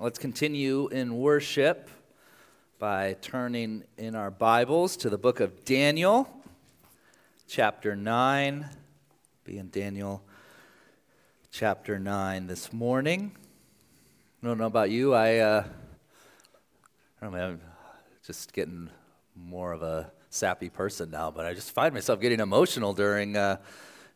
Let's continue in worship by turning in our Bibles to the book of Daniel, chapter 9. Be in Daniel chapter 9 this morning. I don't know about you. I, uh, I don't know, I'm just getting more of a sappy person now, but I just find myself getting emotional during. Uh,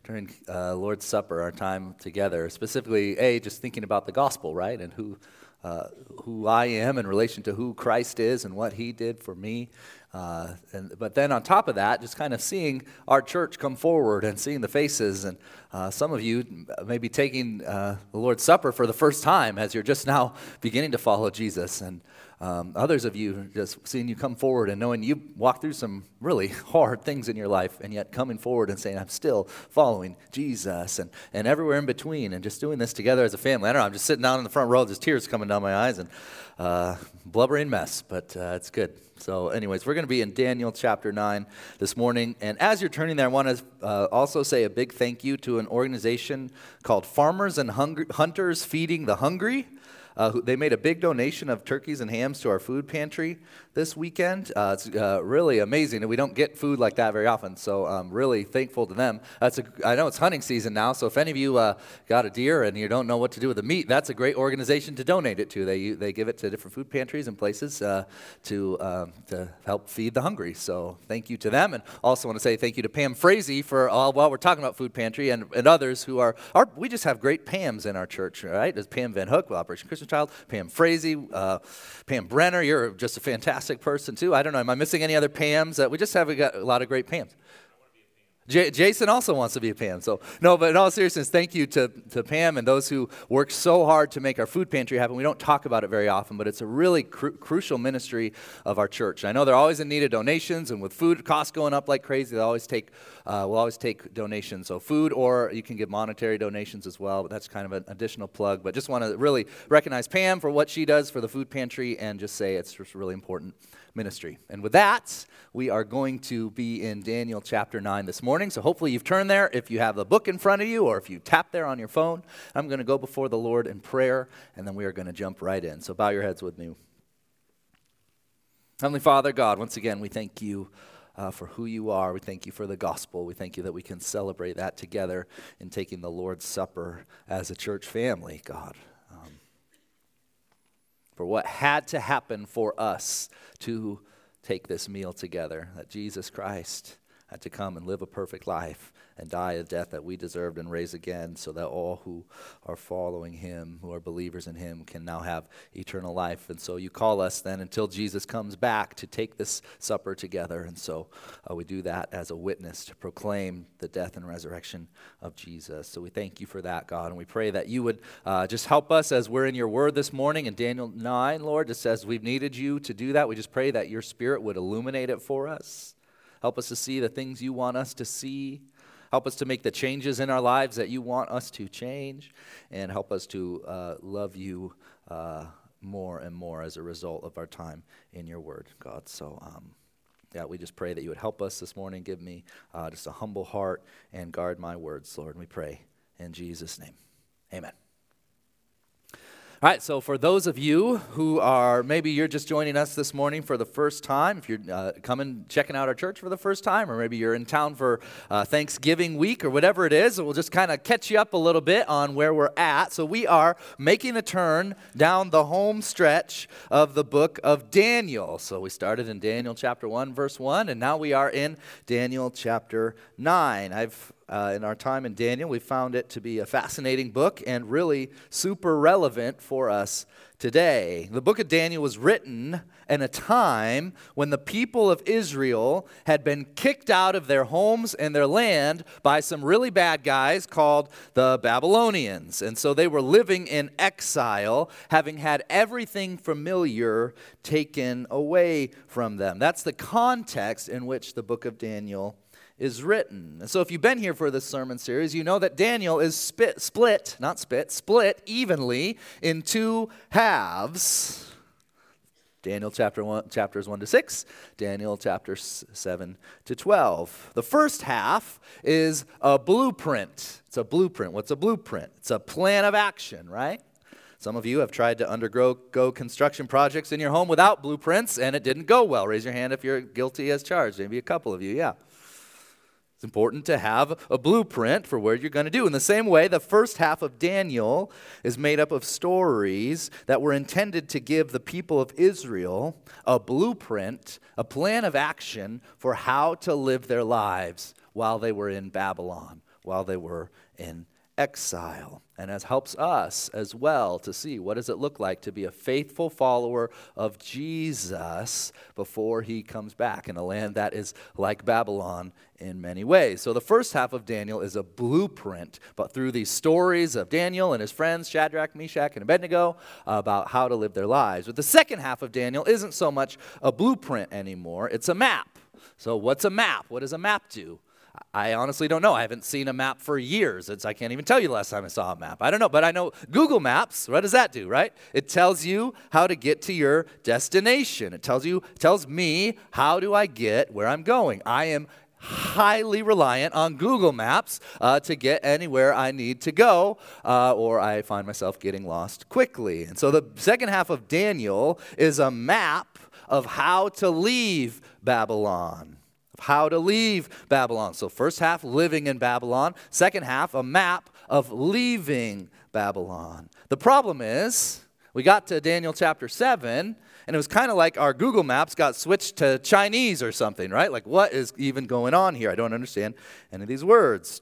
during uh, Lord's Supper, our time together, specifically, A, just thinking about the gospel, right? And who, uh, who I am in relation to who Christ is and what he did for me. Uh, and, but then on top of that, just kind of seeing our church come forward and seeing the faces. And uh, some of you maybe taking uh, the Lord's Supper for the first time as you're just now beginning to follow Jesus. And um, others of you just seeing you come forward and knowing you walked through some really hard things in your life, and yet coming forward and saying, I'm still following Jesus, and, and everywhere in between, and just doing this together as a family. I don't know, I'm just sitting down in the front row, just tears coming down my eyes, and uh, blubbering mess, but uh, it's good. So, anyways, we're going to be in Daniel chapter 9 this morning. And as you're turning there, I want to uh, also say a big thank you to an organization called Farmers and Hunters Feeding the Hungry. Uh, they made a big donation of turkeys and hams to our food pantry this weekend. Uh, it's uh, really amazing, and we don't get food like that very often. So I'm really thankful to them. That's a, I know it's hunting season now, so if any of you uh, got a deer and you don't know what to do with the meat, that's a great organization to donate it to. They they give it to different food pantries and places uh, to um, to help feed the hungry. So thank you to them, and also want to say thank you to Pam Frazee for all while we're talking about food pantry and, and others who are, are we just have great Pams in our church, right? There's Pam Van Hook Operation Christmas Child, Pam Frazee, uh, Pam Brenner. You're just a fantastic person too. I don't know. Am I missing any other Pams? Uh, we just have got a lot of great Pams. J- Jason also wants to be a Pam. So, no, but in all seriousness, thank you to, to Pam and those who work so hard to make our food pantry happen. We don't talk about it very often, but it's a really cru- crucial ministry of our church. I know they're always in need of donations, and with food costs going up like crazy, they always take, uh, we'll always take donations. So, food, or you can give monetary donations as well, but that's kind of an additional plug. But just want to really recognize Pam for what she does for the food pantry and just say it's just really important ministry. And with that, we are going to be in Daniel chapter 9 this morning. So hopefully you've turned there. If you have the book in front of you or if you tap there on your phone, I'm going to go before the Lord in prayer and then we are going to jump right in. So bow your heads with me. Heavenly Father, God, once again, we thank you. Uh, for who you are. We thank you for the gospel. We thank you that we can celebrate that together in taking the Lord's Supper as a church family, God for what had to happen for us to take this meal together. That Jesus Christ had to come and live a perfect life and die a death that we deserved and raise again so that all who are following him, who are believers in him, can now have eternal life. And so you call us then until Jesus comes back to take this supper together. And so uh, we do that as a witness to proclaim the death and resurrection of Jesus. So we thank you for that, God. And we pray that you would uh, just help us as we're in your word this morning in Daniel 9, Lord, just as we've needed you to do that. We just pray that your spirit would illuminate it for us. Help us to see the things you want us to see. Help us to make the changes in our lives that you want us to change, and help us to uh, love you uh, more and more as a result of our time in your word, God. So, um, yeah, we just pray that you would help us this morning. Give me uh, just a humble heart and guard my words, Lord. And we pray in Jesus' name. Amen. All right, so for those of you who are maybe you're just joining us this morning for the first time, if you're uh, coming checking out our church for the first time, or maybe you're in town for uh, Thanksgiving week or whatever it is, we'll just kind of catch you up a little bit on where we're at. So we are making a turn down the home stretch of the book of Daniel. So we started in Daniel chapter 1, verse 1, and now we are in Daniel chapter 9. I've uh, in our time in Daniel, we found it to be a fascinating book and really super relevant for us today. The book of Daniel was written in a time when the people of Israel had been kicked out of their homes and their land by some really bad guys called the Babylonians. And so they were living in exile, having had everything familiar taken away from them. That's the context in which the book of Daniel is written. And so, if you've been here for this sermon series, you know that Daniel is spit, split, not spit, split evenly in two halves. Daniel chapter one, chapters 1 to 6, Daniel chapters 7 to 12. The first half is a blueprint. It's a blueprint. What's a blueprint? It's a plan of action, right? Some of you have tried to undergo go construction projects in your home without blueprints, and it didn't go well. Raise your hand if you're guilty as charged. Maybe a couple of you, yeah. It's important to have a blueprint for where you're going to do. In the same way, the first half of Daniel is made up of stories that were intended to give the people of Israel a blueprint, a plan of action for how to live their lives while they were in Babylon, while they were in exile and as helps us as well to see what does it look like to be a faithful follower of Jesus before he comes back in a land that is like Babylon in many ways. So the first half of Daniel is a blueprint, but through these stories of Daniel and his friends Shadrach, Meshach, and Abednego about how to live their lives. But the second half of Daniel isn't so much a blueprint anymore, it's a map. So what's a map? What does a map do? I honestly don't know. I haven't seen a map for years. It's, I can't even tell you last time I saw a map. I don't know, but I know Google Maps. What does that do, right? It tells you how to get to your destination. It tells you, tells me how do I get where I'm going. I am highly reliant on Google Maps uh, to get anywhere I need to go, uh, or I find myself getting lost quickly. And so the second half of Daniel is a map of how to leave Babylon how to leave Babylon. So, first half, living in Babylon. Second half, a map of leaving Babylon. The problem is, we got to Daniel chapter 7, and it was kind of like our Google Maps got switched to Chinese or something, right? Like, what is even going on here? I don't understand any of these words.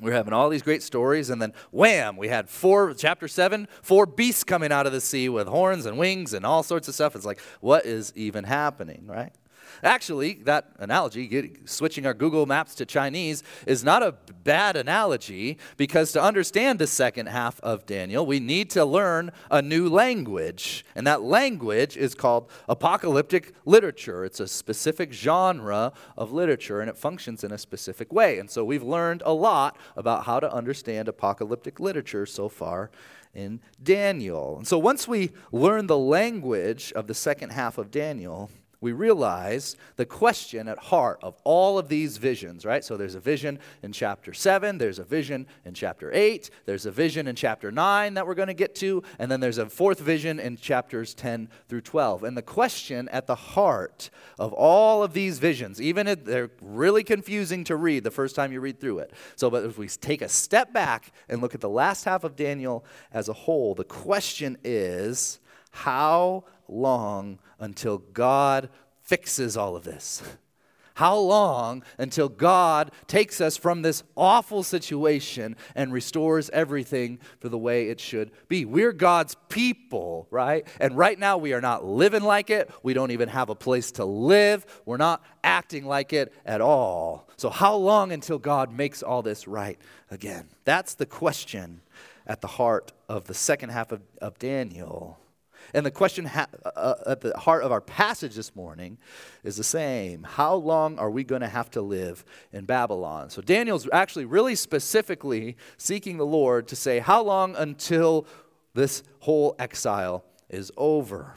We're having all these great stories, and then wham, we had four, chapter seven, four beasts coming out of the sea with horns and wings and all sorts of stuff. It's like, what is even happening, right? Actually, that analogy, get, switching our Google Maps to Chinese, is not a bad analogy because to understand the second half of Daniel, we need to learn a new language. And that language is called apocalyptic literature. It's a specific genre of literature and it functions in a specific way. And so we've learned a lot about how to understand apocalyptic literature so far in Daniel. And so once we learn the language of the second half of Daniel, we realize the question at heart of all of these visions, right? So there's a vision in chapter 7, there's a vision in chapter 8, there's a vision in chapter 9 that we're going to get to, and then there's a fourth vision in chapters 10 through 12. And the question at the heart of all of these visions, even if they're really confusing to read the first time you read through it. So, but if we take a step back and look at the last half of Daniel as a whole, the question is how long until God fixes all of this? How long until God takes us from this awful situation and restores everything for the way it should be? We're God's people, right? And right now we are not living like it. We don't even have a place to live. We're not acting like it at all. So, how long until God makes all this right again? That's the question at the heart of the second half of, of Daniel. And the question ha- uh, uh, at the heart of our passage this morning is the same How long are we going to have to live in Babylon? So Daniel's actually really specifically seeking the Lord to say, How long until this whole exile is over?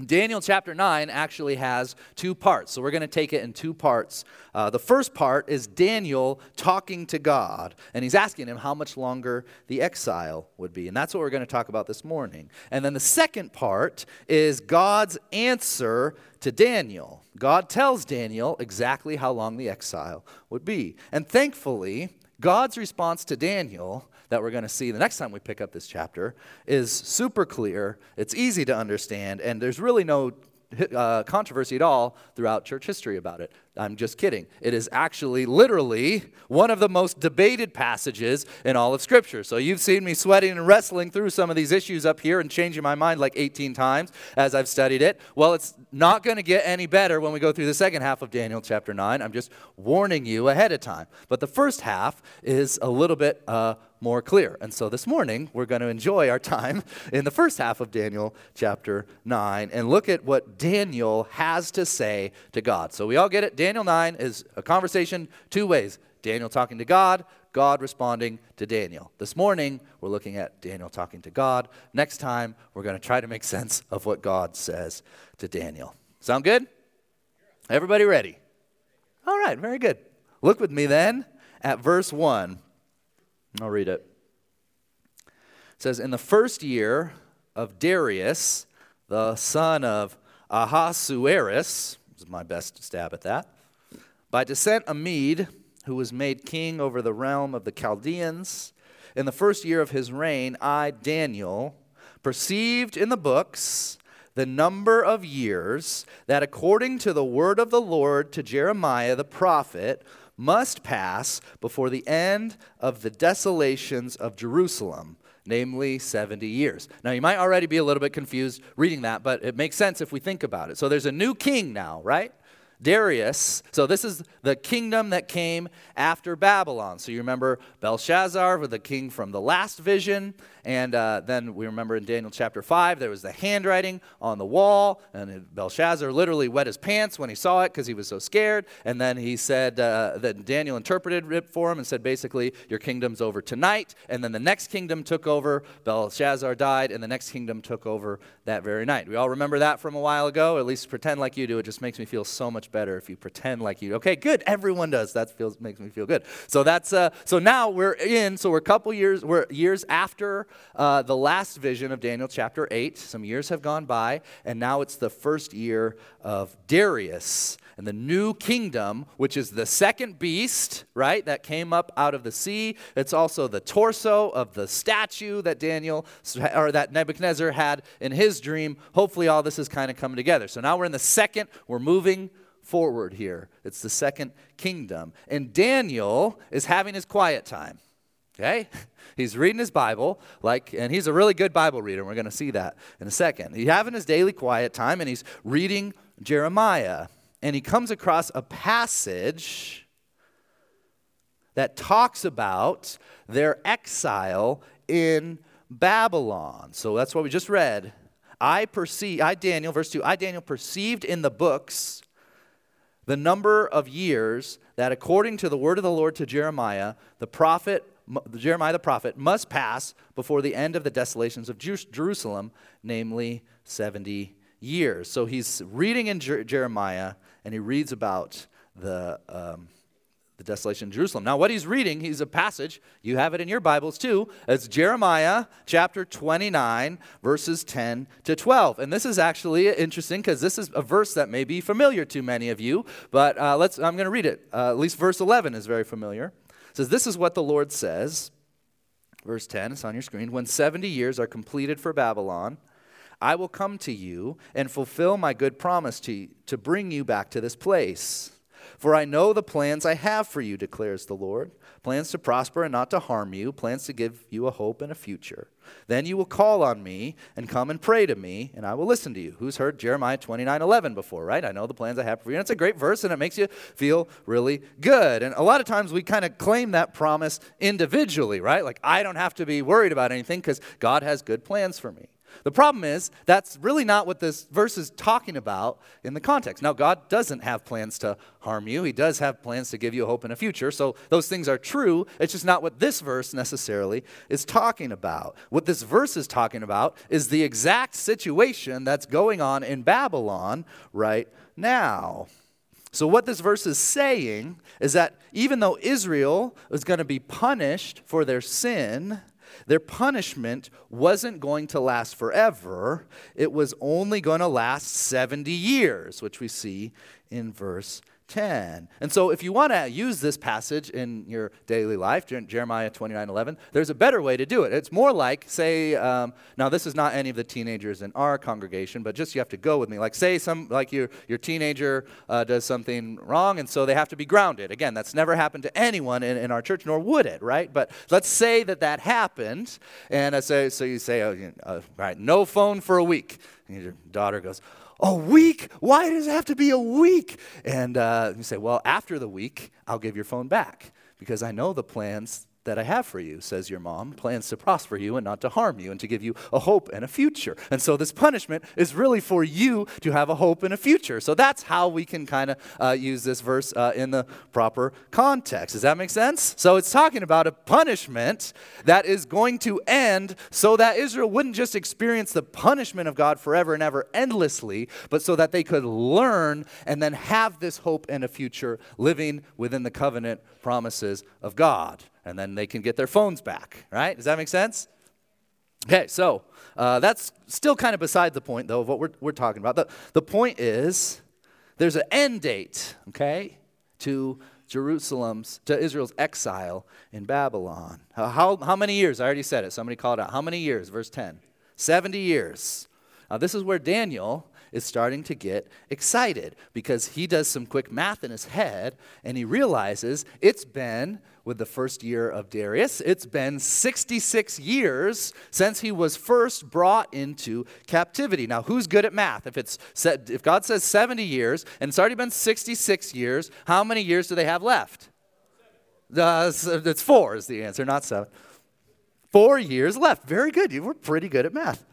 Daniel chapter 9 actually has two parts, so we're going to take it in two parts. Uh, the first part is Daniel talking to God, and he's asking him how much longer the exile would be, and that's what we're going to talk about this morning. And then the second part is God's answer to Daniel. God tells Daniel exactly how long the exile would be. And thankfully, God's response to Daniel that we're going to see the next time we pick up this chapter is super clear. It's easy to understand, and there's really no uh, controversy at all throughout church history about it. I'm just kidding. It is actually literally one of the most debated passages in all of Scripture. So you've seen me sweating and wrestling through some of these issues up here and changing my mind like 18 times as I've studied it. Well, it's not going to get any better when we go through the second half of Daniel chapter 9. I'm just warning you ahead of time. But the first half is a little bit uh, more clear. And so this morning, we're going to enjoy our time in the first half of Daniel chapter 9 and look at what Daniel has to say to God. So we all get it. Daniel 9 is a conversation two ways Daniel talking to God, God responding to Daniel. This morning, we're looking at Daniel talking to God. Next time, we're going to try to make sense of what God says to Daniel. Sound good? Everybody ready? All right, very good. Look with me then at verse 1. I'll read it. it says, In the first year of Darius, the son of Ahasuerus, is my best stab at that, by descent a Mede, who was made king over the realm of the Chaldeans, in the first year of his reign, I, Daniel, perceived in the books the number of years that, according to the word of the Lord to Jeremiah the prophet, must pass before the end of the desolations of Jerusalem, namely 70 years. Now, you might already be a little bit confused reading that, but it makes sense if we think about it. So, there's a new king now, right? Darius. So, this is the kingdom that came after Babylon. So, you remember Belshazzar, the king from the last vision. And uh, then we remember in Daniel chapter 5, there was the handwriting on the wall. And Belshazzar literally wet his pants when he saw it because he was so scared. And then he said uh, that Daniel interpreted it for him and said, basically, your kingdom's over tonight. And then the next kingdom took over. Belshazzar died, and the next kingdom took over that very night. We all remember that from a while ago, at least pretend like you do. It just makes me feel so much better if you pretend like you. Okay, good. Everyone does. That feels makes me feel good. So that's uh, so now we're in. So we're a couple years. We're years after uh, the last vision of Daniel chapter 8. Some years have gone by, and now it's the first year of Darius and the new kingdom, which is the second beast, right, that came up out of the sea. It's also the torso of the statue that Daniel or that Nebuchadnezzar had in his dream. Hopefully, all this is kind of coming together. So now we're in the second, we're moving forward here. It's the second kingdom. And Daniel is having his quiet time. Okay? He's reading his Bible, like, and he's a really good Bible reader. And we're going to see that in a second. He's having his daily quiet time, and he's reading Jeremiah. And he comes across a passage that talks about their exile in Babylon. So that's what we just read. I perceive, I Daniel, verse 2, I Daniel perceived in the books the number of years that according to the word of the Lord to Jeremiah, the prophet Jeremiah the prophet must pass before the end of the desolations of Jerusalem, namely 70 years. So he's reading in Jeremiah and he reads about the, um, the desolation of Jerusalem. Now, what he's reading, he's a passage, you have it in your Bibles too. It's Jeremiah chapter 29, verses 10 to 12. And this is actually interesting because this is a verse that may be familiar to many of you, but uh, let's, I'm going to read it. Uh, at least verse 11 is very familiar. Says, This is what the Lord says. Verse 10, it's on your screen. When 70 years are completed for Babylon, I will come to you and fulfill my good promise to, to bring you back to this place. For I know the plans I have for you, declares the Lord plans to prosper and not to harm you, plans to give you a hope and a future. Then you will call on me and come and pray to me, and I will listen to you. Who's heard Jeremiah 29 11 before, right? I know the plans I have for you. And it's a great verse, and it makes you feel really good. And a lot of times we kind of claim that promise individually, right? Like, I don't have to be worried about anything because God has good plans for me. The problem is, that's really not what this verse is talking about in the context. Now, God doesn't have plans to harm you, He does have plans to give you hope and a future. So, those things are true. It's just not what this verse necessarily is talking about. What this verse is talking about is the exact situation that's going on in Babylon right now. So, what this verse is saying is that even though Israel is going to be punished for their sin, their punishment wasn't going to last forever, it was only going to last 70 years, which we see in verse 10. And so, if you want to use this passage in your daily life, Jeremiah 29 11, there's a better way to do it. It's more like, say, um, now this is not any of the teenagers in our congregation, but just you have to go with me. Like, say, some like your, your teenager uh, does something wrong, and so they have to be grounded. Again, that's never happened to anyone in, in our church, nor would it, right? But let's say that that happened, and I say, so you say, oh, uh, right, no phone for a week. And your daughter goes, a week? Why does it have to be a week? And uh, you say, well, after the week, I'll give your phone back because I know the plans that I have for you, says your mom, plans to prosper you and not to harm you and to give you a hope and a future. And so this punishment is really for you to have a hope and a future. So that's how we can kind of uh, use this verse uh, in the proper context. Does that make sense? So it's talking about a punishment that is going to end so that Israel wouldn't just experience the punishment of God forever and ever endlessly, but so that they could learn and then have this hope and a future living within the covenant promises of God and then they can get their phones back, right? Does that make sense? Okay, so uh, that's still kind of beside the point, though, of what we're, we're talking about. The, the point is there's an end date, okay, to Jerusalem's, to Israel's exile in Babylon. How, how, how many years? I already said it. Somebody called out. How many years? Verse 10. 70 years. Now, this is where Daniel is starting to get excited because he does some quick math in his head and he realizes it's been, with the first year of Darius, it's been 66 years since he was first brought into captivity. Now, who's good at math? If, it's if God says 70 years and it's already been 66 years, how many years do they have left? Uh, it's four is the answer, not seven. Four years left. Very good. You were pretty good at math.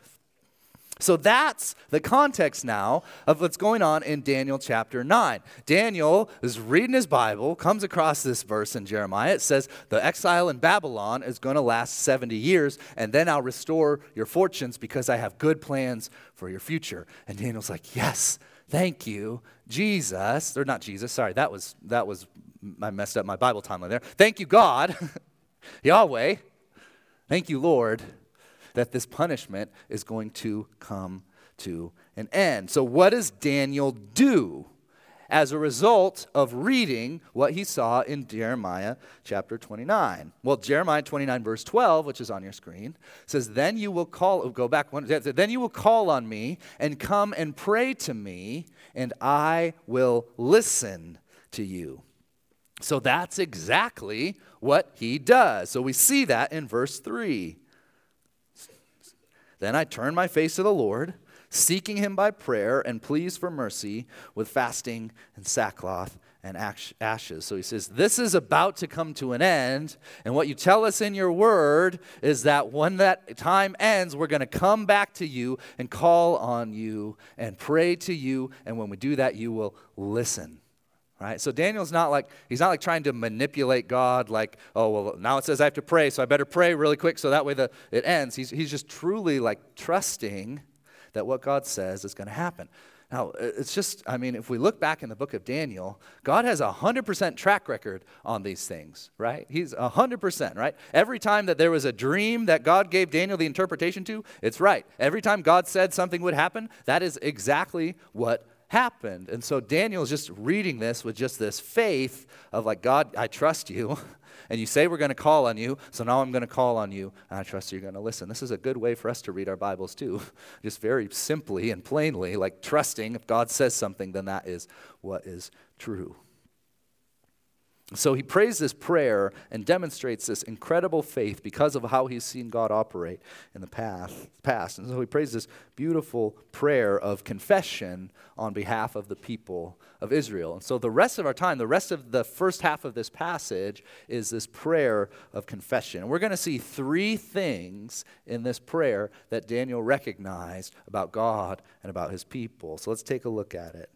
So that's the context now of what's going on in Daniel chapter 9. Daniel is reading his Bible, comes across this verse in Jeremiah. It says, The exile in Babylon is going to last 70 years, and then I'll restore your fortunes because I have good plans for your future. And Daniel's like, Yes, thank you, Jesus. Or not Jesus, sorry, that was, that was, I messed up my Bible timeline there. Thank you, God, Yahweh. Thank you, Lord that this punishment is going to come to an end. So, what does Daniel do as a result of reading what he saw in Jeremiah chapter 29? Well, Jeremiah 29, verse 12, which is on your screen, says, Then you will call, oh, go back one, then you will call on me and come and pray to me, and I will listen to you. So that's exactly what he does. So we see that in verse 3. Then I turned my face to the Lord, seeking him by prayer and pleas for mercy with fasting and sackcloth and ashes. So he says, This is about to come to an end. And what you tell us in your word is that when that time ends, we're going to come back to you and call on you and pray to you. And when we do that, you will listen right? So daniel's not like he's not like trying to manipulate god like oh well now it says i have to pray so i better pray really quick so that way the, it ends. He's, he's just truly like trusting that what god says is going to happen. Now it's just i mean if we look back in the book of daniel god has a 100% track record on these things right? He's a 100% right? Every time that there was a dream that god gave daniel the interpretation to it's right. Every time god said something would happen that is exactly what happened. And so Daniel is just reading this with just this faith of like, God, I trust you. And you say we're going to call on you, so now I'm going to call on you, and I trust you're going to listen. This is a good way for us to read our Bibles too. Just very simply and plainly, like trusting if God says something, then that is what is true. So he prays this prayer and demonstrates this incredible faith because of how he's seen God operate in the past. And so he prays this beautiful prayer of confession on behalf of the people of Israel. And so the rest of our time, the rest of the first half of this passage is this prayer of confession. And we're going to see three things in this prayer that Daniel recognized about God and about his people. So let's take a look at it.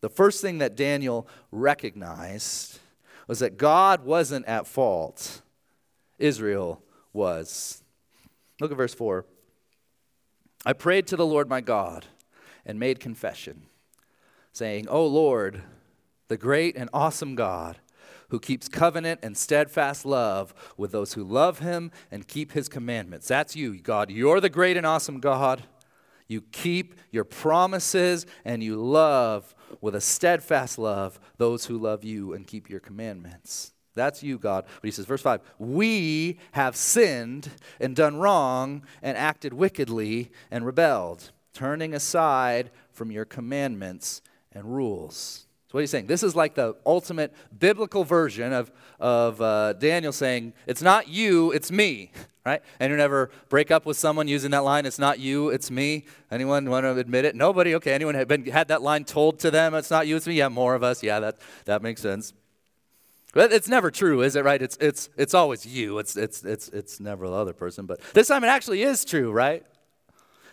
The first thing that Daniel recognized was that God wasn't at fault, Israel was. Look at verse 4. I prayed to the Lord my God and made confession, saying, O Lord, the great and awesome God, who keeps covenant and steadfast love with those who love him and keep his commandments. That's you, God. You're the great and awesome God. You keep your promises and you love with a steadfast love those who love you and keep your commandments. That's you, God. But he says, verse 5 We have sinned and done wrong and acted wickedly and rebelled, turning aside from your commandments and rules. So, what he's saying, this is like the ultimate biblical version of, of uh, Daniel saying, It's not you, it's me right? Anyone ever break up with someone using that line, it's not you, it's me? Anyone want to admit it? Nobody? Okay, anyone had, been, had that line told to them, it's not you, it's me? Yeah, more of us. Yeah, that, that makes sense. But it's never true, is it, right? It's, it's, it's always you. It's, it's, it's, it's never the other person. But this time it actually is true, right?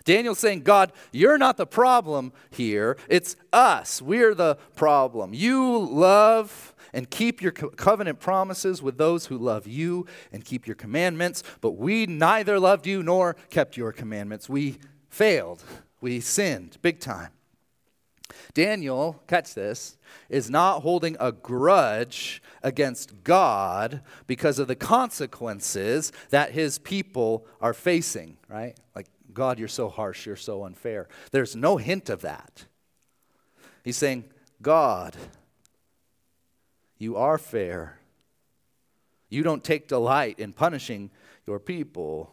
Daniel's saying, God, you're not the problem here. It's us. We're the problem. You love and keep your co- covenant promises with those who love you and keep your commandments. But we neither loved you nor kept your commandments. We failed. We sinned big time. Daniel, catch this, is not holding a grudge against God because of the consequences that his people are facing, right? Like, God, you're so harsh, you're so unfair. There's no hint of that. He's saying, God, you are fair. You don't take delight in punishing your people.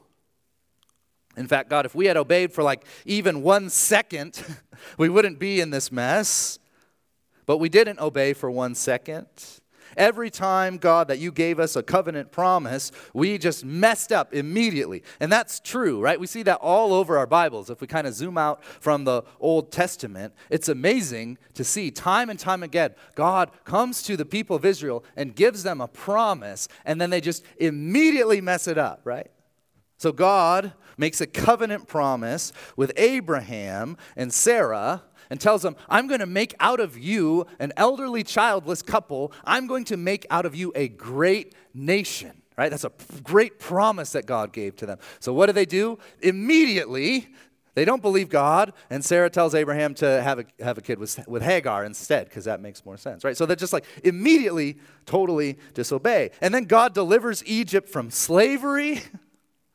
In fact, God, if we had obeyed for like even one second, we wouldn't be in this mess. But we didn't obey for one second. Every time, God, that you gave us a covenant promise, we just messed up immediately. And that's true, right? We see that all over our Bibles. If we kind of zoom out from the Old Testament, it's amazing to see time and time again, God comes to the people of Israel and gives them a promise, and then they just immediately mess it up, right? So God makes a covenant promise with Abraham and Sarah and tells them, I'm going to make out of you an elderly childless couple. I'm going to make out of you a great nation. Right? That's a great promise that God gave to them. So what do they do? Immediately, they don't believe God, and Sarah tells Abraham to have a, have a kid with, with Hagar instead, because that makes more sense, right? So they're just like immediately, totally disobey. And then God delivers Egypt from slavery.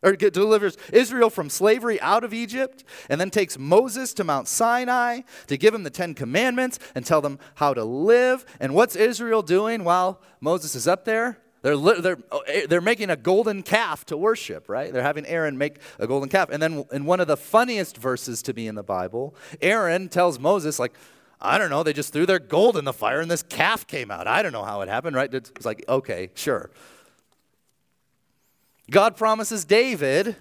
or delivers Israel from slavery out of Egypt, and then takes Moses to Mount Sinai to give him the Ten Commandments and tell them how to live. And what's Israel doing while Moses is up there? They're, they're, eh, they're making a golden calf to worship, right? They're having Aaron make a golden calf. And then in one of the funniest verses to be in the Bible, Aaron tells Moses, like, I don't know, they just threw their gold in the fire and this calf came out. I don't know how it happened, right? It's like, okay, sure. God promises David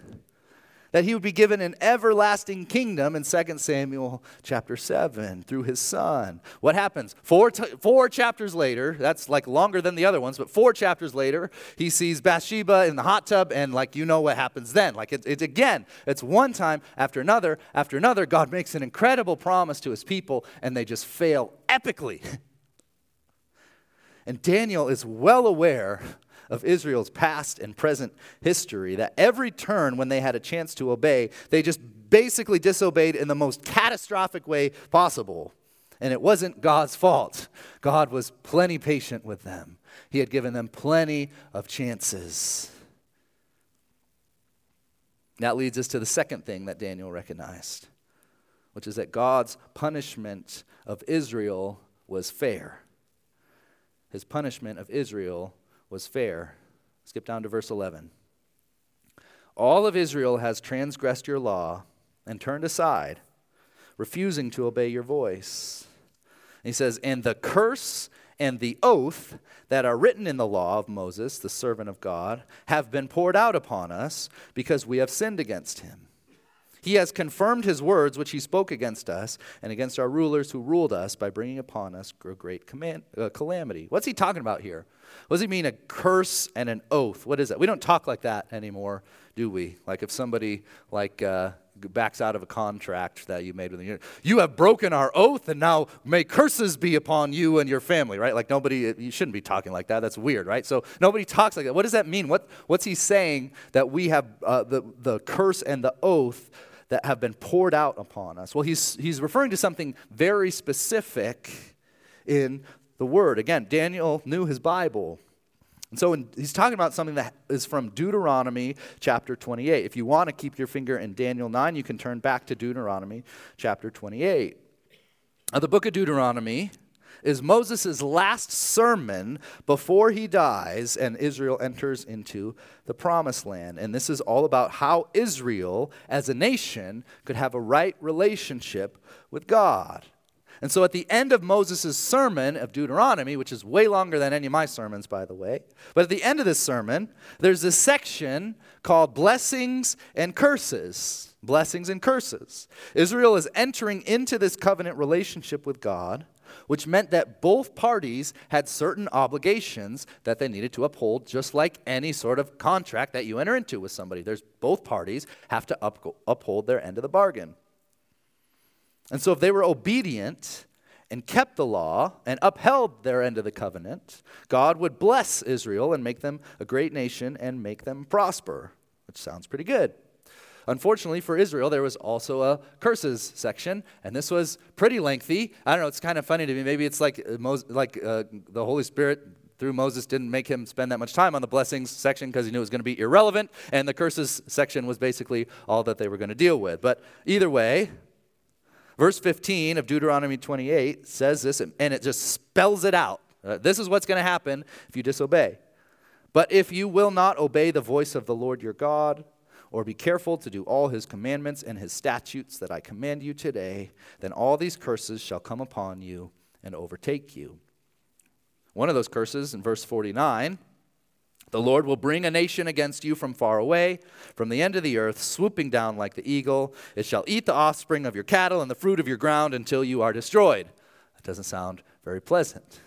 that he would be given an everlasting kingdom in 2 Samuel chapter 7 through his son. What happens? Four, four chapters later, that's like longer than the other ones, but four chapters later, he sees Bathsheba in the hot tub, and like you know what happens then. Like it's it, again, it's one time after another after another. God makes an incredible promise to his people, and they just fail epically. and Daniel is well aware of Israel's past and present history that every turn when they had a chance to obey, they just basically disobeyed in the most catastrophic way possible. And it wasn't God's fault. God was plenty patient with them, He had given them plenty of chances. That leads us to the second thing that Daniel recognized, which is that God's punishment of Israel was fair. His punishment of Israel was fair. Skip down to verse 11. All of Israel has transgressed your law and turned aside, refusing to obey your voice. He says, And the curse and the oath that are written in the law of Moses, the servant of God, have been poured out upon us because we have sinned against him. He has confirmed his words which he spoke against us and against our rulers who ruled us by bringing upon us a great command, uh, calamity. What's he talking about here? What does he mean, a curse and an oath? What is that? We don't talk like that anymore, do we? Like if somebody like uh, backs out of a contract that you made with the you have broken our oath, and now may curses be upon you and your family, right? Like nobody, you shouldn't be talking like that. That's weird, right? So nobody talks like that. What does that mean? What, what's he saying that we have uh, the, the curse and the oath? That have been poured out upon us. Well, he's, he's referring to something very specific in the Word. Again, Daniel knew his Bible. And so in, he's talking about something that is from Deuteronomy chapter 28. If you want to keep your finger in Daniel 9, you can turn back to Deuteronomy chapter 28. Now, the book of Deuteronomy is Moses' last sermon before he dies and Israel enters into the promised land. And this is all about how Israel, as a nation, could have a right relationship with God. And so at the end of Moses' sermon of Deuteronomy, which is way longer than any of my sermons, by the way, but at the end of this sermon, there's this section called Blessings and Curses. Blessings and Curses. Israel is entering into this covenant relationship with God which meant that both parties had certain obligations that they needed to uphold, just like any sort of contract that you enter into with somebody. There's both parties have to up, uphold their end of the bargain. And so if they were obedient and kept the law and upheld their end of the covenant, God would bless Israel and make them a great nation and make them prosper, which sounds pretty good. Unfortunately for Israel, there was also a curses section, and this was pretty lengthy. I don't know, it's kind of funny to me. Maybe it's like, uh, like uh, the Holy Spirit through Moses didn't make him spend that much time on the blessings section because he knew it was going to be irrelevant, and the curses section was basically all that they were going to deal with. But either way, verse 15 of Deuteronomy 28 says this, and it just spells it out. Uh, this is what's going to happen if you disobey. But if you will not obey the voice of the Lord your God, or be careful to do all his commandments and his statutes that I command you today, then all these curses shall come upon you and overtake you. One of those curses in verse 49 the Lord will bring a nation against you from far away, from the end of the earth, swooping down like the eagle. It shall eat the offspring of your cattle and the fruit of your ground until you are destroyed. That doesn't sound very pleasant.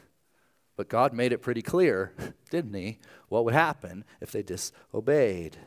But God made it pretty clear, didn't He, what would happen if they disobeyed.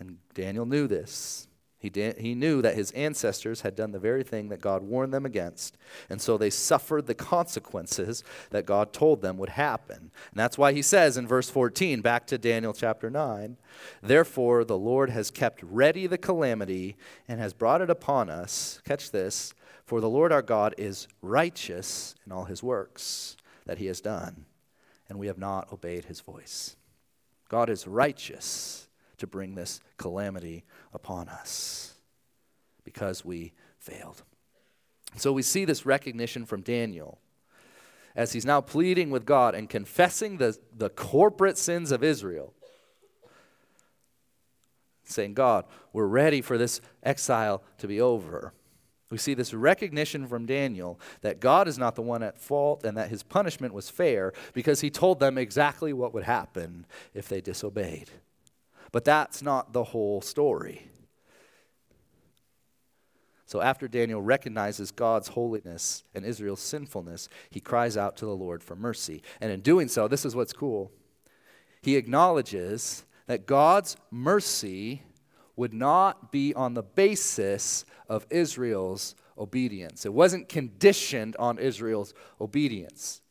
And Daniel knew this. He, did, he knew that his ancestors had done the very thing that God warned them against. And so they suffered the consequences that God told them would happen. And that's why he says in verse 14, back to Daniel chapter 9, Therefore the Lord has kept ready the calamity and has brought it upon us. Catch this. For the Lord our God is righteous in all his works that he has done, and we have not obeyed his voice. God is righteous to bring this calamity upon us because we failed. So we see this recognition from Daniel as he's now pleading with God and confessing the, the corporate sins of Israel. Saying, God, we're ready for this exile to be over. We see this recognition from Daniel that God is not the one at fault and that his punishment was fair because he told them exactly what would happen if they disobeyed. But that's not the whole story. So after Daniel recognizes God's holiness and Israel's sinfulness, he cries out to the Lord for mercy. And in doing so, this is what's cool. He acknowledges that God's mercy would not be on the basis of Israel's obedience. It wasn't conditioned on Israel's obedience.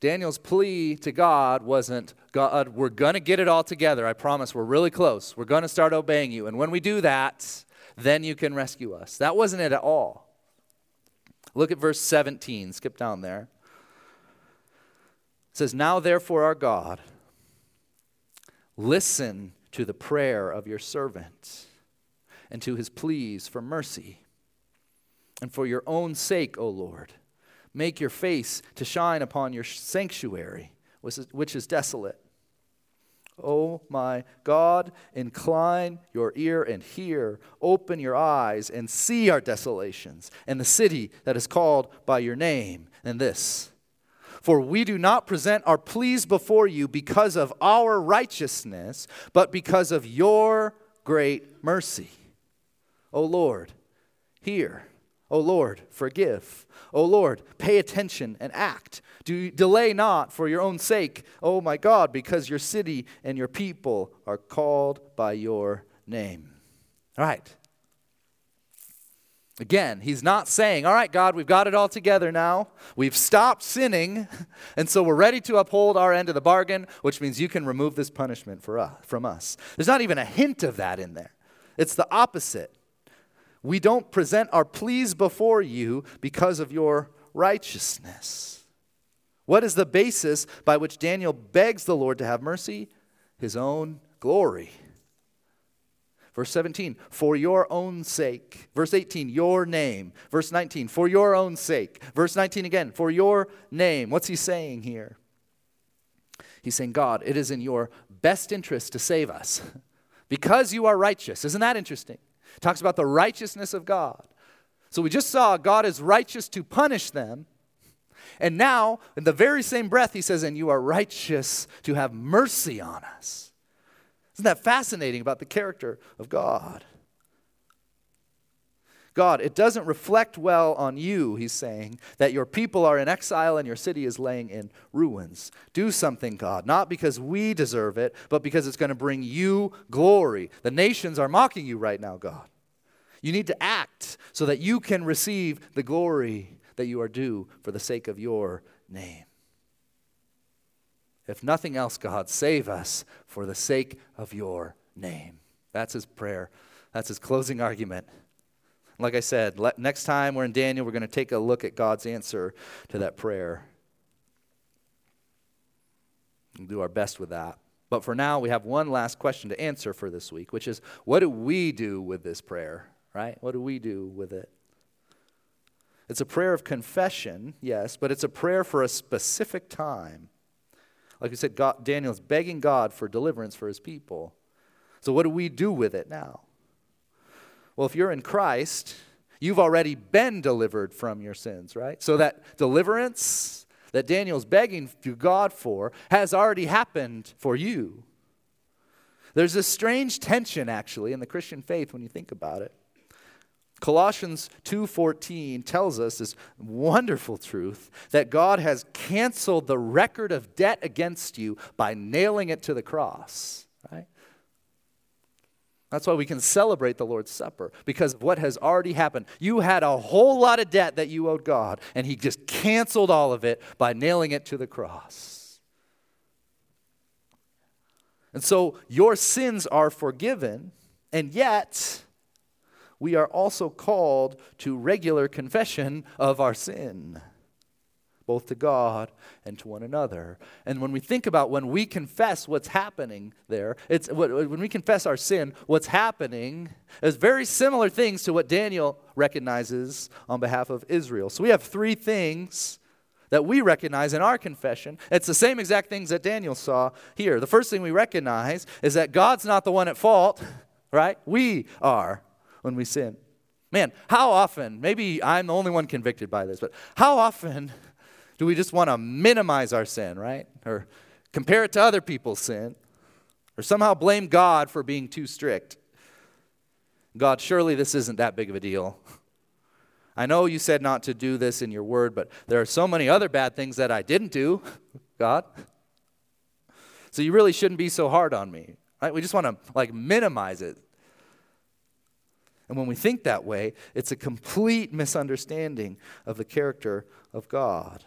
Daniel's plea to God wasn't, God, we're going to get it all together. I promise we're really close. We're going to start obeying you. And when we do that, then you can rescue us. That wasn't it at all. Look at verse 17. Skip down there. It says, Now therefore, our God, listen to the prayer of your servant and to his pleas for mercy. And for your own sake, O Lord, Make your face to shine upon your sanctuary, which is desolate. Oh my God, incline your ear and hear. Open your eyes and see our desolations and the city that is called by your name. And this For we do not present our pleas before you because of our righteousness, but because of your great mercy. O Lord, hear. O Lord, forgive. O Lord, pay attention and act. Do delay not for your own sake, O my God, because your city and your people are called by your name. All right. Again, he's not saying, All right, God, we've got it all together now. We've stopped sinning, and so we're ready to uphold our end of the bargain, which means you can remove this punishment for us, from us. There's not even a hint of that in there. It's the opposite. We don't present our pleas before you because of your righteousness. What is the basis by which Daniel begs the Lord to have mercy? His own glory. Verse 17, for your own sake. Verse 18, your name. Verse 19, for your own sake. Verse 19 again, for your name. What's he saying here? He's saying, God, it is in your best interest to save us because you are righteous. Isn't that interesting? Talks about the righteousness of God. So we just saw God is righteous to punish them. And now, in the very same breath, he says, And you are righteous to have mercy on us. Isn't that fascinating about the character of God? God, it doesn't reflect well on you, he's saying, that your people are in exile and your city is laying in ruins. Do something, God, not because we deserve it, but because it's going to bring you glory. The nations are mocking you right now, God. You need to act so that you can receive the glory that you are due for the sake of your name. If nothing else, God, save us for the sake of your name. That's his prayer. That's his closing argument. Like I said, let, next time we're in Daniel, we're going to take a look at God's answer to that prayer. We'll do our best with that. But for now, we have one last question to answer for this week, which is what do we do with this prayer, right? What do we do with it? It's a prayer of confession, yes, but it's a prayer for a specific time. Like we said, God, Daniel's begging God for deliverance for his people. So, what do we do with it now? Well, if you're in Christ, you've already been delivered from your sins, right? So, that deliverance that Daniel's begging to God for has already happened for you. There's a strange tension, actually, in the Christian faith when you think about it. Colossians 2:14 tells us this wonderful truth that God has canceled the record of debt against you by nailing it to the cross, right? That's why we can celebrate the Lord's Supper because of what has already happened. You had a whole lot of debt that you owed God, and He just canceled all of it by nailing it to the cross. And so your sins are forgiven, and yet we are also called to regular confession of our sin, both to God and to one another. And when we think about when we confess what's happening there, it's when we confess our sin, what's happening is very similar things to what Daniel recognizes on behalf of Israel. So we have three things that we recognize in our confession. It's the same exact things that Daniel saw here. The first thing we recognize is that God's not the one at fault, right? We are when we sin. Man, how often, maybe I'm the only one convicted by this, but how often do we just want to minimize our sin, right? Or compare it to other people's sin? Or somehow blame God for being too strict? God, surely this isn't that big of a deal. I know you said not to do this in your word, but there are so many other bad things that I didn't do, God. So you really shouldn't be so hard on me. Right? We just want to like minimize it. And when we think that way, it's a complete misunderstanding of the character of God.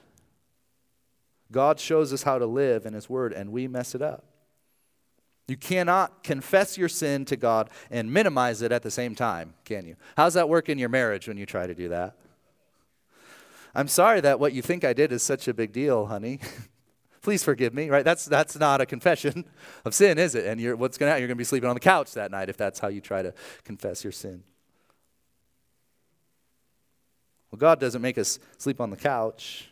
God shows us how to live in His Word, and we mess it up. You cannot confess your sin to God and minimize it at the same time, can you? How's that work in your marriage when you try to do that? I'm sorry that what you think I did is such a big deal, honey. Please forgive me, right? That's, that's not a confession of sin, is it? And you're, what's going to happen? You're going to be sleeping on the couch that night if that's how you try to confess your sin. Well, God doesn't make us sleep on the couch,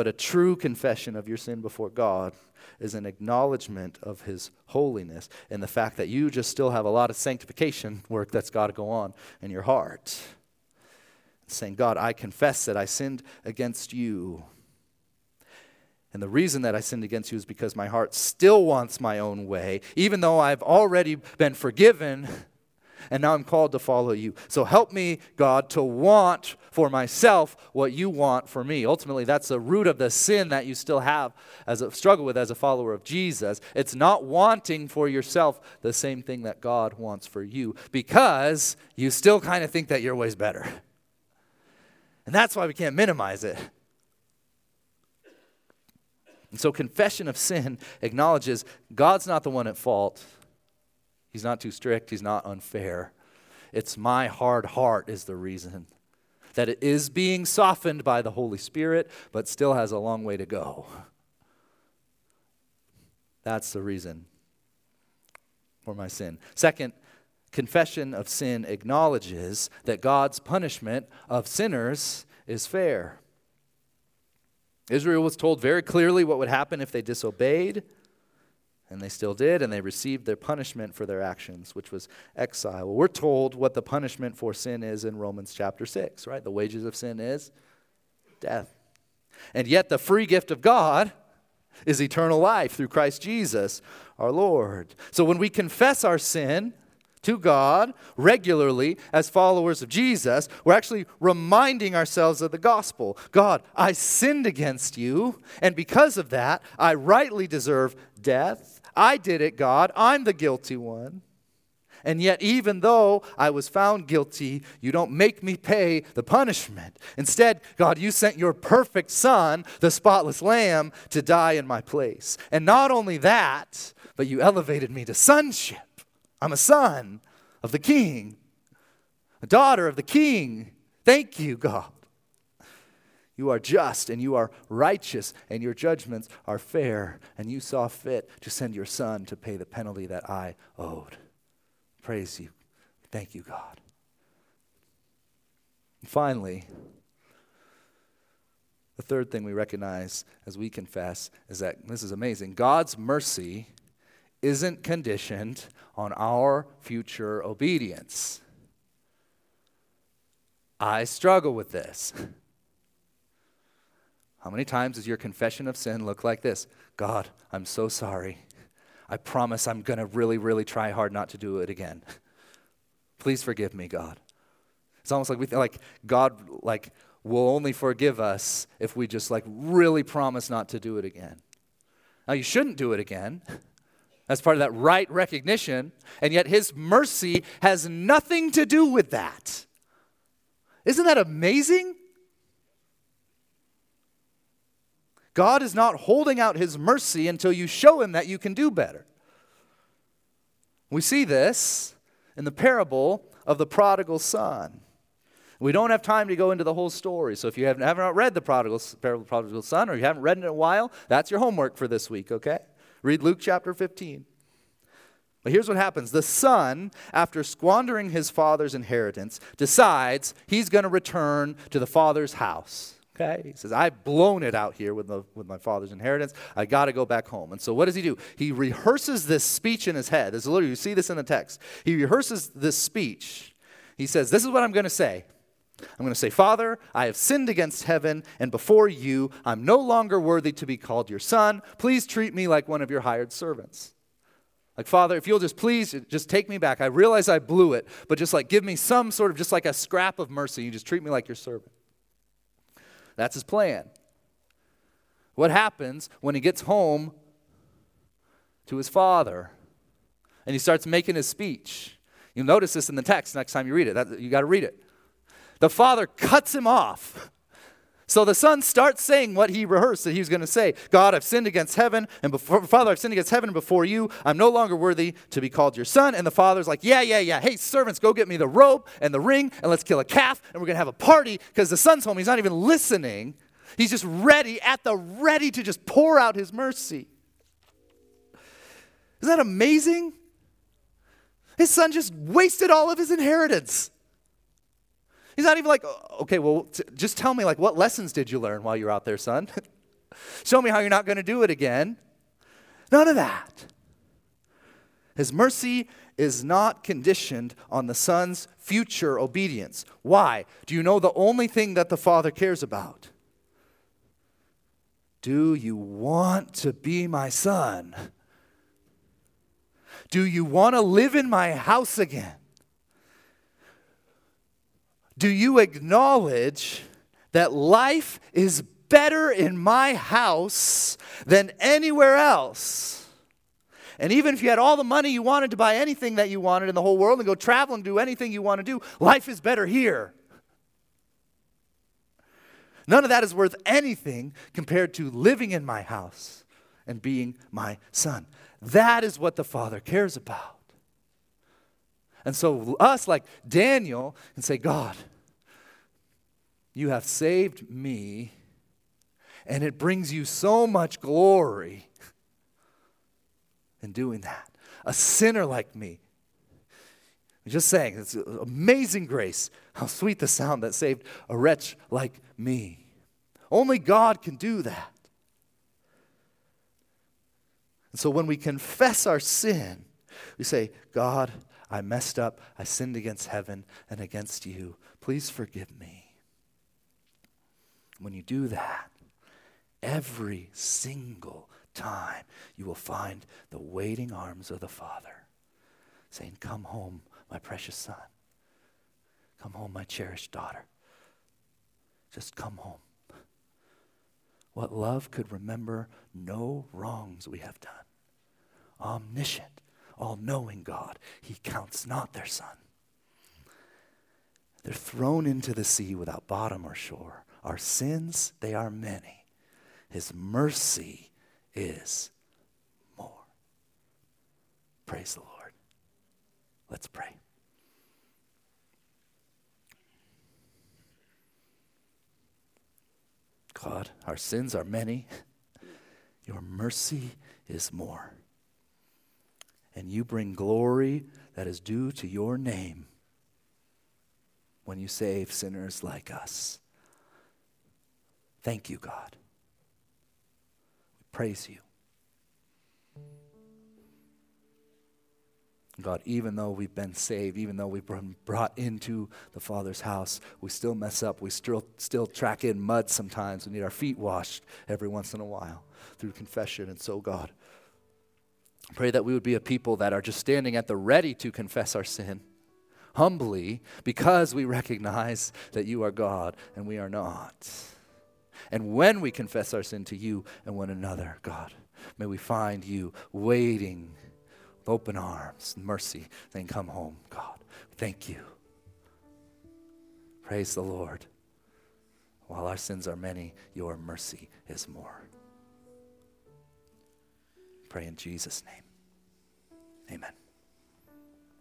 but a true confession of your sin before God is an acknowledgement of His holiness and the fact that you just still have a lot of sanctification work that's got to go on in your heart. Saying, God, I confess that I sinned against you. And the reason that I sinned against you is because my heart still wants my own way, even though I've already been forgiven and now I'm called to follow you. So help me, God, to want for myself what you want for me. Ultimately, that's the root of the sin that you still have as a struggle with as a follower of Jesus. It's not wanting for yourself the same thing that God wants for you because you still kind of think that your way's better. And that's why we can't minimize it. And so, confession of sin acknowledges God's not the one at fault. He's not too strict, he's not unfair. It's my hard heart is the reason that it is being softened by the Holy Spirit, but still has a long way to go. That's the reason for my sin. Second, confession of sin acknowledges that God's punishment of sinners is fair. Israel was told very clearly what would happen if they disobeyed. And they still did, and they received their punishment for their actions, which was exile. Well, we're told what the punishment for sin is in Romans chapter 6, right? The wages of sin is death. And yet, the free gift of God is eternal life through Christ Jesus our Lord. So, when we confess our sin, to God regularly as followers of Jesus, we're actually reminding ourselves of the gospel. God, I sinned against you, and because of that, I rightly deserve death. I did it, God. I'm the guilty one. And yet, even though I was found guilty, you don't make me pay the punishment. Instead, God, you sent your perfect Son, the spotless Lamb, to die in my place. And not only that, but you elevated me to sonship. I'm a son of the King, a daughter of the King. Thank you, God. You are just and you are righteous, and your judgments are fair, and you saw fit to send your Son to pay the penalty that I owed. Praise you. Thank you, God. And finally, the third thing we recognize as we confess is that this is amazing God's mercy isn't conditioned on our future obedience. I struggle with this. How many times does your confession of sin look like this? God, I'm so sorry. I promise I'm going to really, really try hard not to do it again. Please forgive me, God. It's almost like we feel like God like will only forgive us if we just like really promise not to do it again. Now you shouldn't do it again. That's part of that right recognition, and yet his mercy has nothing to do with that. Isn't that amazing? God is not holding out his mercy until you show him that you can do better. We see this in the parable of the prodigal son. We don't have time to go into the whole story. So if you haven't, haven't read the prodigal, parable of the prodigal son or you haven't read it in a while, that's your homework for this week, okay? Read Luke chapter 15. But here's what happens the son, after squandering his father's inheritance, decides he's going to return to the father's house. He says, I've blown it out here with, the, with my father's inheritance. I got to go back home. And so what does he do? He rehearses this speech in his head. This is literally, you see this in the text. He rehearses this speech. He says, This is what I'm going to say. I'm going to say, Father, I have sinned against heaven and before you. I'm no longer worthy to be called your son. Please treat me like one of your hired servants. Like, Father, if you'll just please just take me back. I realize I blew it, but just like give me some sort of just like a scrap of mercy. You just treat me like your servant. That's his plan. What happens when he gets home to his father and he starts making his speech? You'll notice this in the text next time you read it. That, you got to read it. The father cuts him off. So the son starts saying what he rehearsed that he was going to say God, I've sinned against heaven, and before, Father, I've sinned against heaven and before you. I'm no longer worthy to be called your son. And the father's like, Yeah, yeah, yeah. Hey, servants, go get me the robe and the ring, and let's kill a calf, and we're going to have a party because the son's home. He's not even listening. He's just ready, at the ready to just pour out his mercy. Isn't that amazing? His son just wasted all of his inheritance. He's not even like, oh, okay, well, t- just tell me, like, what lessons did you learn while you're out there, son? Show me how you're not going to do it again. None of that. His mercy is not conditioned on the son's future obedience. Why? Do you know the only thing that the father cares about? Do you want to be my son? Do you want to live in my house again? Do you acknowledge that life is better in my house than anywhere else? And even if you had all the money you wanted to buy anything that you wanted in the whole world and go travel and do anything you want to do, life is better here. None of that is worth anything compared to living in my house and being my son. That is what the Father cares about. And so, us, like Daniel, can say, God, you have saved me, and it brings you so much glory in doing that. A sinner like me. I'm just saying, it's amazing grace. How sweet the sound that saved a wretch like me. Only God can do that. And so when we confess our sin, we say, God, I messed up. I sinned against heaven and against you. Please forgive me. When you do that, every single time you will find the waiting arms of the Father saying, Come home, my precious son. Come home, my cherished daughter. Just come home. What love could remember no wrongs we have done. Omniscient, all knowing God. He counts not their son. They're thrown into the sea without bottom or shore. Our sins, they are many. His mercy is more. Praise the Lord. Let's pray. God, our sins are many. Your mercy is more. And you bring glory that is due to your name when you save sinners like us. Thank you, God. We praise you. God, even though we've been saved, even though we've been brought into the Father's house, we still mess up. We still, still track in mud sometimes. We need our feet washed every once in a while through confession. And so, God, pray that we would be a people that are just standing at the ready to confess our sin humbly because we recognize that you are God and we are not. And when we confess our sin to you and one another, God, may we find you waiting with open arms and mercy, then come home, God. Thank you. Praise the Lord. While our sins are many, your mercy is more. Pray in Jesus' name. Amen.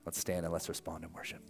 Let's stand and let's respond in worship.